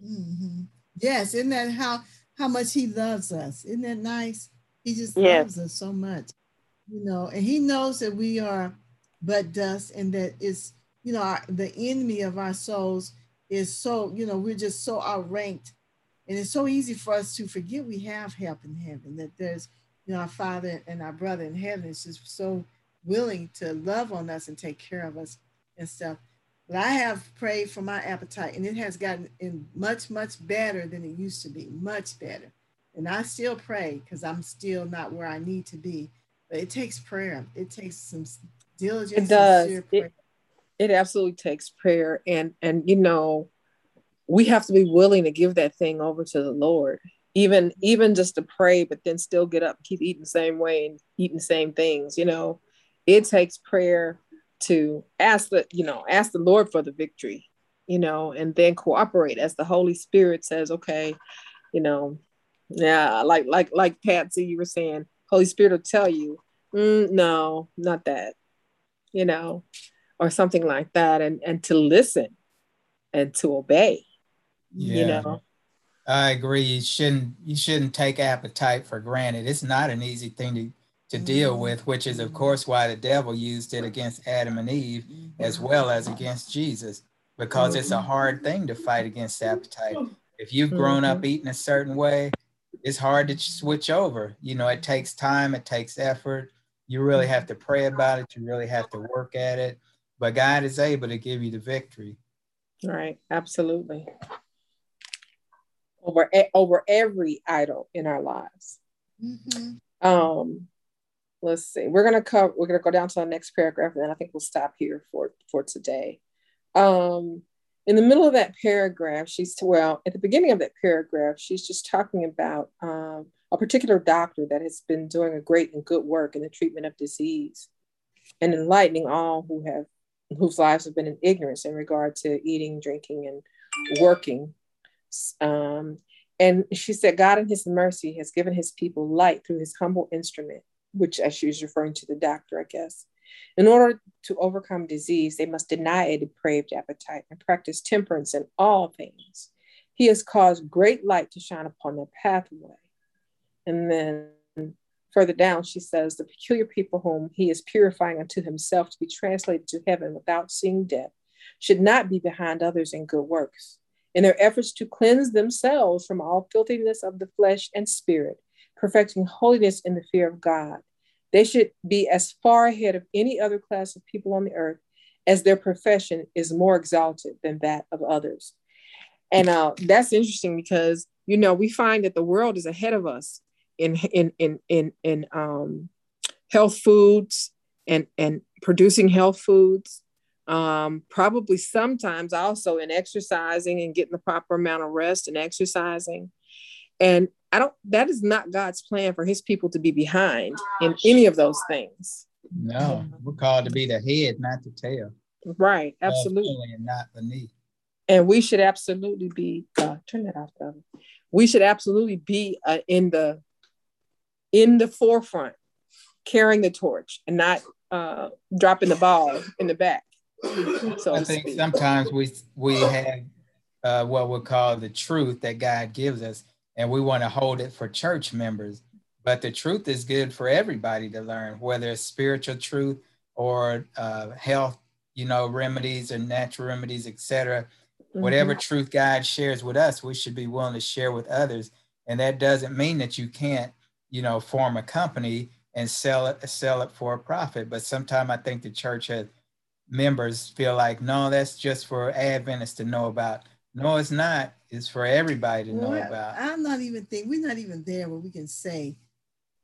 Mm-hmm. Yes, isn't that how how much He loves us? Isn't that nice? He just yes. loves us so much, you know, and He knows that we are but dust, and that it's you know our, the enemy of our souls is so, you know, we're just so outranked. And it's so easy for us to forget we have help in heaven, that there's, you know, our Father and our brother in heaven is just so willing to love on us and take care of us and stuff. But I have prayed for my appetite and it has gotten in much, much better than it used to be, much better. And I still pray because I'm still not where I need to be. But it takes prayer. It takes some diligence. It does. It, it absolutely takes prayer and and you know we have to be willing to give that thing over to the lord even even just to pray but then still get up keep eating the same way and eating the same things you know? It takes prayer to ask the you know ask the lord for the victory you know and then cooperate as the holy spirit says okay you know yeah like like like patsy you were saying holy spirit will tell you mm, no not that you know or something like that and and to listen and to obey yeah. you know i agree you shouldn't you shouldn't take appetite for granted it's not an easy thing to to deal mm-hmm. with which is of course why the devil used it against adam and eve as well as against jesus because it's a mm-hmm. hard thing to fight against appetite if you've grown up mm-hmm. eating a certain way it's hard to switch over you know it takes time it takes effort you really have to pray about it you really have to work at it but God is able to give you the victory. Right, absolutely. Over over every idol in our lives. Mm-hmm. Um, let's see. We're gonna come. We're gonna go down to the next paragraph, and then I think we'll stop here for for today. Um, in the middle of that paragraph, she's well, at the beginning of that paragraph, she's just talking about um, a particular doctor that has been doing a great and good work in the treatment of disease and enlightening all who have whose lives have been in ignorance in regard to eating, drinking, and working. Um, and she said, God in his mercy has given his people light through his humble instrument, which as she was referring to the doctor, I guess. In order to overcome disease, they must deny a depraved appetite and practice temperance in all things. He has caused great light to shine upon their pathway. And then further down, she says, The peculiar people whom he is purifying unto himself to be translated to heaven without seeing death should not be behind others in good works. In their efforts to cleanse themselves from all filthiness of the flesh and spirit, perfecting holiness in the fear of God, they should be as far ahead of any other class of people on the earth as their profession is more exalted than that of others. And uh, that's interesting because, you know, we find that the world is ahead of us in, in, in, in, in um, health foods and, and producing health foods. Um, probably sometimes also in exercising and getting the proper amount of rest and exercising. And I don't, that is not God's plan for his people to be behind in any of those things. No, we're called to be the head, not the tail. Right, absolutely. And not beneath. And we should absolutely be, uh, turn that off, Doug. We should absolutely be uh, in the in the forefront, carrying the torch and not uh, dropping the ball in the back. So I think sometimes we we have uh, what we call the truth that God gives us, and we want to hold it for church members. But the truth is good for everybody to learn, whether it's spiritual truth or uh, health, you know, remedies or natural remedies, etc. Mm-hmm. Whatever truth God shares with us, we should be willing to share with others. And that doesn't mean that you can't, you know, form a company and sell it, sell it for a profit. But sometimes I think the church has members feel like, no, that's just for Adventists to know about. No, it's not. It's for everybody to know about. I'm not even think we're not even there where we can say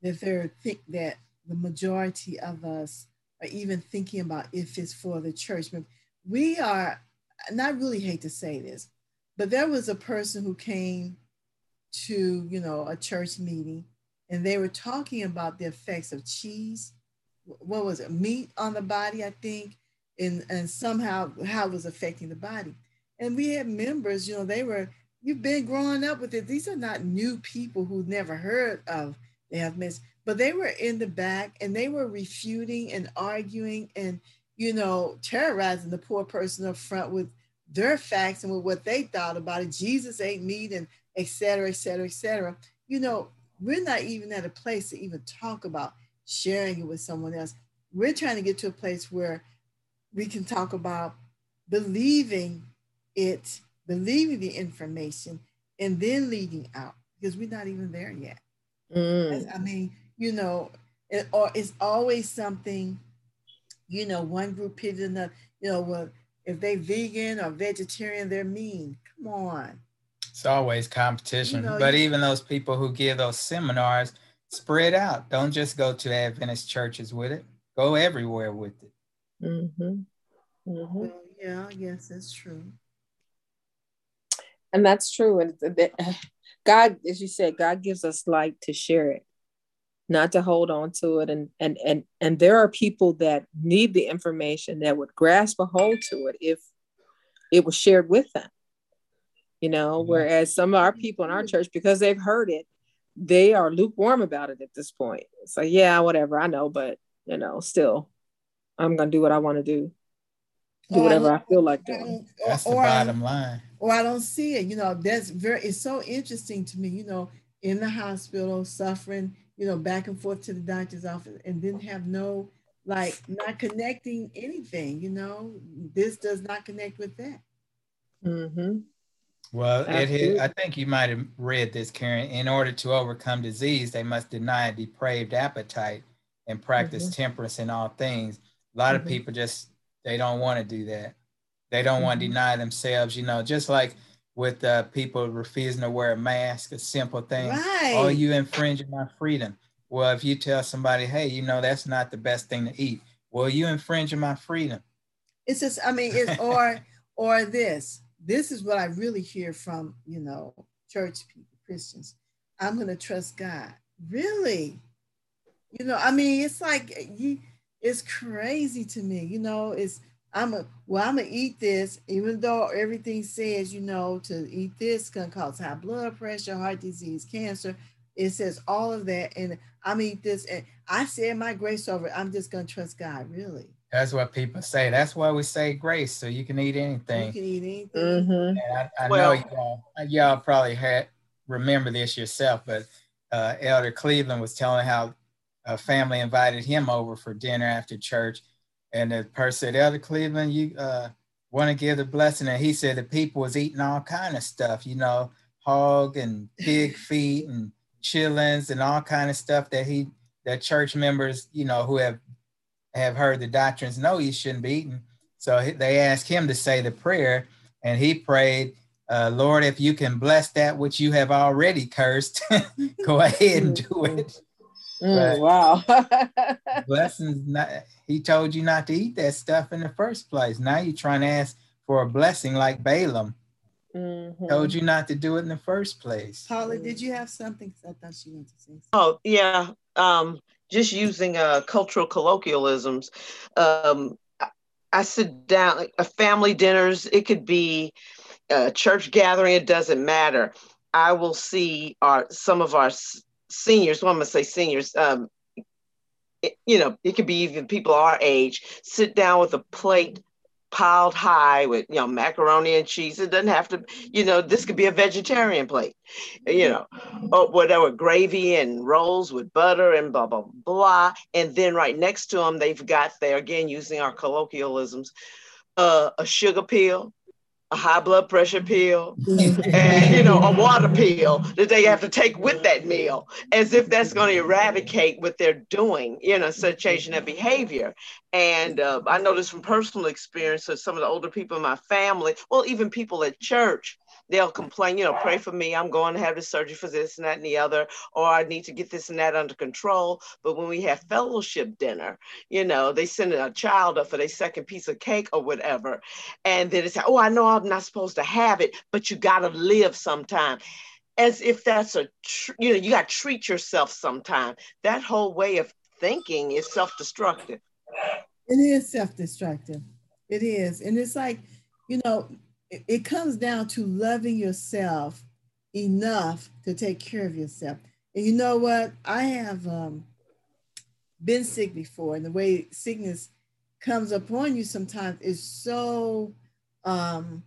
that they're think that the majority of us are even thinking about if it's for the church. But we are, and I really hate to say this, but there was a person who came to, you know, a church meeting and they were talking about the effects of cheese. What was it? Meat on the body, I think, and, and somehow how it was affecting the body. And we had members, you know, they were, you've been growing up with it. These are not new people who never heard of the health missed, but they were in the back and they were refuting and arguing and, you know, terrorizing the poor person up front with their facts and with what they thought about it. Jesus ain't meat and et cetera, et cetera, et cetera. You know, we're not even at a place to even talk about sharing it with someone else. We're trying to get to a place where we can talk about believing it, believing the information, and then leading out because we're not even there yet. Mm. I mean, you know, it, or it's always something, you know, one group pitted another, you know, well, if they vegan or vegetarian, they're mean. Come on. It's always competition. You know, but you, even those people who give those seminars, spread out. Don't just go to Adventist churches with it. Go everywhere with it. Mm-hmm. Mm-hmm. Well, yeah, yes, that's true. And that's true. And [laughs] God, as you said, God gives us light to share it, not to hold on to it. And and and and there are people that need the information that would grasp a hold to it if it was shared with them. You know, mm-hmm. whereas some of our people in our church, because they've heard it, they are lukewarm about it at this point. It's like, yeah, whatever, I know, but you know, still, I'm gonna do what I want to do do whatever I, I feel like doing. That's the bottom line. Or I don't see it. You know, that's very. It's so interesting to me. You know, in the hospital, suffering. You know, back and forth to the doctor's office, and didn't have no like not connecting anything. You know, this does not connect with that. Mm-hmm. Well, it, I think you might have read this, Karen. In order to overcome disease, they must deny a depraved appetite and practice mm-hmm. temperance in all things. A lot mm-hmm. of people just they don't want to do that. They don't mm-hmm. want to deny themselves, you know, just like with uh, people refusing to wear a mask, a simple thing. Right. Oh, you infringing my freedom. Well, if you tell somebody, hey, you know, that's not the best thing to eat. Well, you infringing my freedom. It's just, I mean, it's [laughs] or or this. this is what I really hear from, you know, church people, Christians. I'm going to trust God. Really? You know, I mean, it's like you, it's crazy to me. You know, it's I'm a well, I'm gonna eat this, even though everything says, you know, to eat this can cause high blood pressure, heart disease, cancer. It says all of that, and I'm eat this, and I said my grace over. It. I'm just gonna trust God, really. That's what people say. That's why we say grace, so you can eat anything. You can eat anything. Mhm. And I, I Well- know y'all, y'all probably had remember this yourself, but uh, Elder Cleveland was telling how a family invited him over for dinner after church, and the person said, "Elder Cleveland, you uh, want to give the blessing?" And he said the people was eating all kind of stuff, you know, hog and pig [laughs] feet and chillings and all kind of stuff that he that church members, you know, who have have heard the doctrines know you shouldn't be eating. So they asked him to say the prayer, and he prayed, uh, Lord, if you can bless that which you have already cursed, [laughs] go ahead and do it. Mm, wow. [laughs] Blessings, not, he told you not to eat that stuff in the first place. Now you're trying to ask for a blessing like Balaam. Mhm. Told you not to do it in the first place. Paula, did you have something? I thought she wanted to say something. Oh, yeah. Um, just using uh, cultural colloquialisms. Um, I, I sit down, like, uh, family dinners, it could be a church gathering, it doesn't matter. I will see our some of our s- seniors, well, I'm going to say seniors, um, it- you know, it could be even people our age, sit down with a plate piled high with, you know, macaroni and cheese. It doesn't have to, you know, this could be a vegetarian plate, you know, or whatever, gravy and rolls with butter and blah, blah, blah. And then right next to them, they've got there, again, using our colloquialisms, uh, a sugar pill, a high blood pressure pill, [laughs] and you know a water pill that they have to take with that meal as if that's going to eradicate what they're doing you know so changing their behavior. And uh, i know this from personal experience of some of the older people in my family well even people at church they'll complain you know pray for me. I'm going to have the surgery for this and that and the other or i need to get this and that under control. But when we have fellowship dinner you know they send a child up for their second piece of cake or whatever and then it's like, oh i know i'm not supposed to have it but you got to live sometime. As if that's a tr- you know you got to treat yourself sometime. That whole way of thinking is self-destructive. It is self-destructive. It is. And it's like, you know, it, comes down to loving yourself enough to take care of yourself. And you know what? I have um, been sick before, and the way sickness comes upon you sometimes is so um,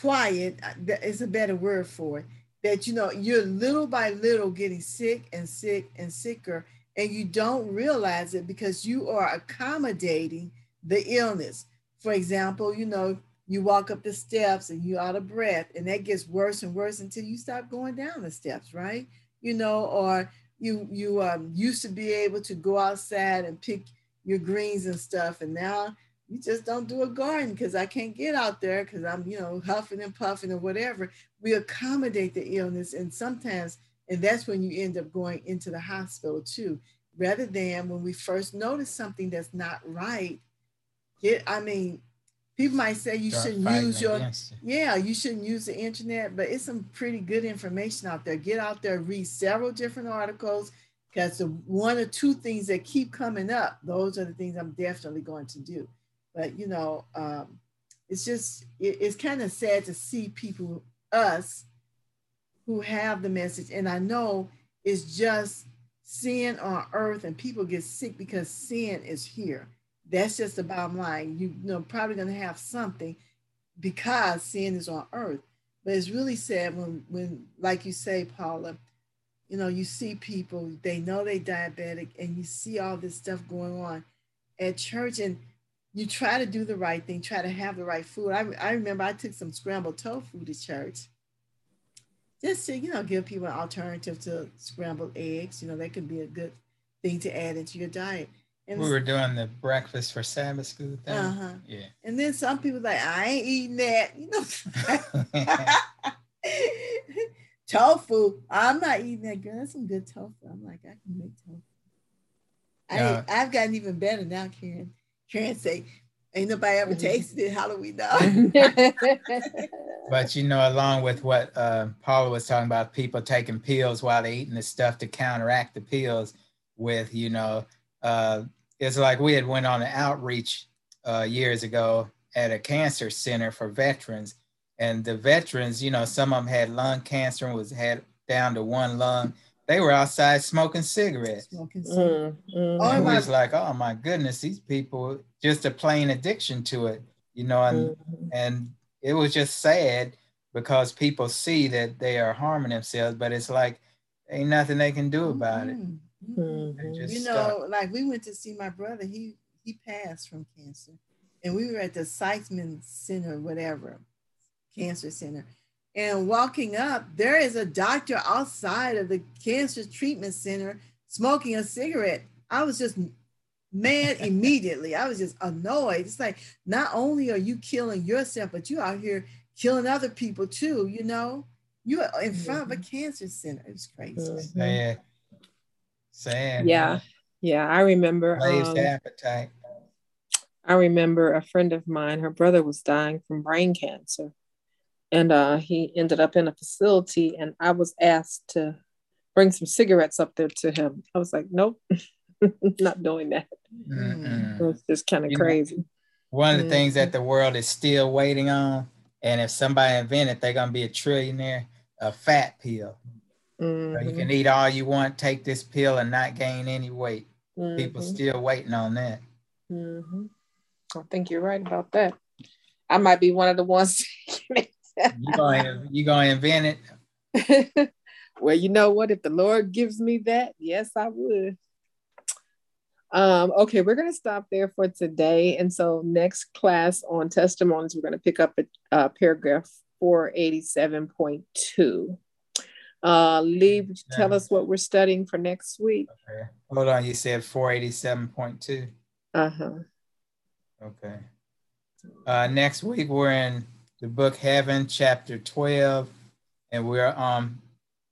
quiet. uh, is a better word for it. That you know you're little by little getting sick and sick and sicker, and you don't realize it because you are accommodating the illness. For example, you know, you walk up the steps and you're out of breath, and that gets worse and worse until you stop going down the steps, right? You know, or you you um, used to be able to go outside and pick your greens and stuff, and now you just don't do a garden because I can't get out there because I'm, you know, huffing and puffing or whatever. We accommodate the illness, and sometimes, and that's when you end up going into the hospital too, rather than when we first notice something that's not right. Get, I mean, people might say you Start shouldn't use your, it. yeah, you shouldn't use the internet, but it's some pretty good information out there. Get out there, read several different articles, because the one or two things that keep coming up, those are the things I'm definitely going to do. But you know, um, it's just it, it's kind of sad to see people, us, who have the message, and I know it's just sin on earth, and people get sick because sin is here. That's just the bottom line. You know, probably gonna have something because sin is on earth. But it's really sad when, when, like you say, Paula, you know, you see people, they know they're diabetic, and you see all this stuff going on at church, and you try to do the right thing, try to have the right food. I, I remember I took some scrambled tofu to church just to, you know, give people an alternative to scrambled eggs. You know, that could be a good thing to add into your diet. And We were doing the breakfast for Sabbath school thing. uh-huh. Yeah. And then some people like, I ain't eating that. You know, [laughs] tofu. I'm not eating that. Girl, that's some good tofu. I'm like, I can make tofu. Yeah. I, I've gotten even better now, Karen. Karen say, Ain't nobody ever tasted it. How do we know? [laughs] But you know, along with what uh, Paula was talking about, people taking pills while they're eating the stuff to counteract the pills with, you know, uh, it's like we had went on an outreach uh, years ago at a cancer center for veterans, and the veterans, you know, some of them had lung cancer and was had down to one lung. They were outside smoking cigarettes. Smoking cigarettes. Mm, mm. Oh, and we was like, oh my goodness, these people just a plain addiction to it, you know, and Mhm. and it was just sad because people see that they are harming themselves, but it's like ain't nothing they can do about it. Mhm. Mhm. They just You stuck. know, like we went to see my brother. He he passed from cancer, and we were at the Siteman Center, whatever, cancer center. And walking up, there is a doctor outside of the cancer treatment center smoking a cigarette. I was just mad [laughs] immediately. I was just annoyed. It's like not only are you killing yourself, but you out here killing other people too. You know, you are in front of a cancer center. It was crazy. Mhm. Sad. Yeah, yeah. I remember. Slaves um, to appetite. I remember a friend of mine, her brother was dying from brain cancer. And uh, he ended up in a facility, and I was asked to bring some cigarettes up there to him. I was like, nope, [laughs] not doing that. Mm-mm. It was just kind of You know, crazy. One of the Mhm. things that the world is still waiting on, and if somebody invent it, they're gonna be a trillionaire. A fat pill. So you can eat all you want, take this pill, and not gain any weight. People mhm, still waiting on that. mhm. I think you're right about that. I might be one of the ones. [laughs] You gonna you gonna invent it? [laughs] well, you know what? If the Lord gives me that, yes, I would. Um, okay, we're going to stop there for today. And so, next class on testimonies, we're going to pick up at uh, paragraph 487.2. Uh, Lee, would you tell us what we're studying for next week? Okay. Hold on, you said four eighty seven point two. Uh huh. Okay. Uh, next week we're in the book Heaven, chapter twelve, and we're um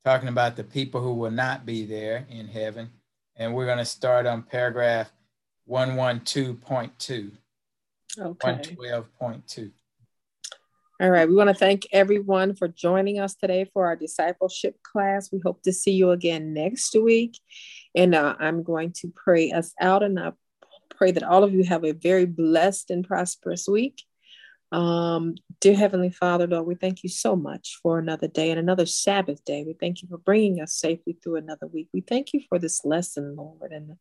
talking about the people who will not be there in heaven, and we're gonna start on paragraph one one two point two. One Okay. twelve point two. All right. We want to thank everyone for joining us today for our discipleship class. We hope to see you again next week. And uh, I'm going to pray us out, and I pray that all of you have a very blessed and prosperous week. Um, dear Heavenly Father, Lord, we thank you so much for another day and another Sabbath day. We thank you for bringing us safely through another week. We thank you for this lesson, Lord, and the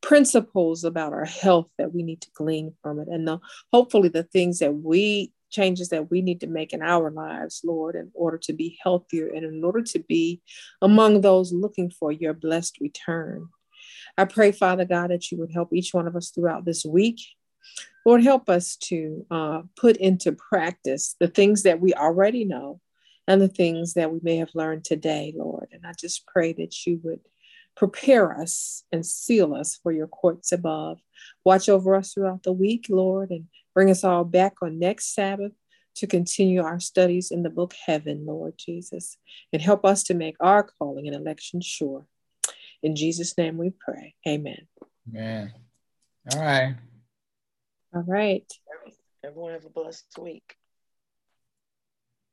principles about our health that we need to glean from it, and the, hopefully the things that we changes that we need to make in our lives, Lord, in order to be healthier and in order to be among those looking for your blessed return. I pray, Father God, that you would help each one of us throughout this week. Lord, help us to uh, put into practice the things that we already know and the things that we may have learned today, Lord. And I just pray that you would prepare us and seal us for your courts above. Watch over us throughout the week, Lord, and bring us all back on next Sabbath to continue our studies in the book Heaven, Lord Jesus, and help us to make our calling and election sure. In Jesus' name we pray. Amen. Amen. All right. All right. Everyone have a blessed week.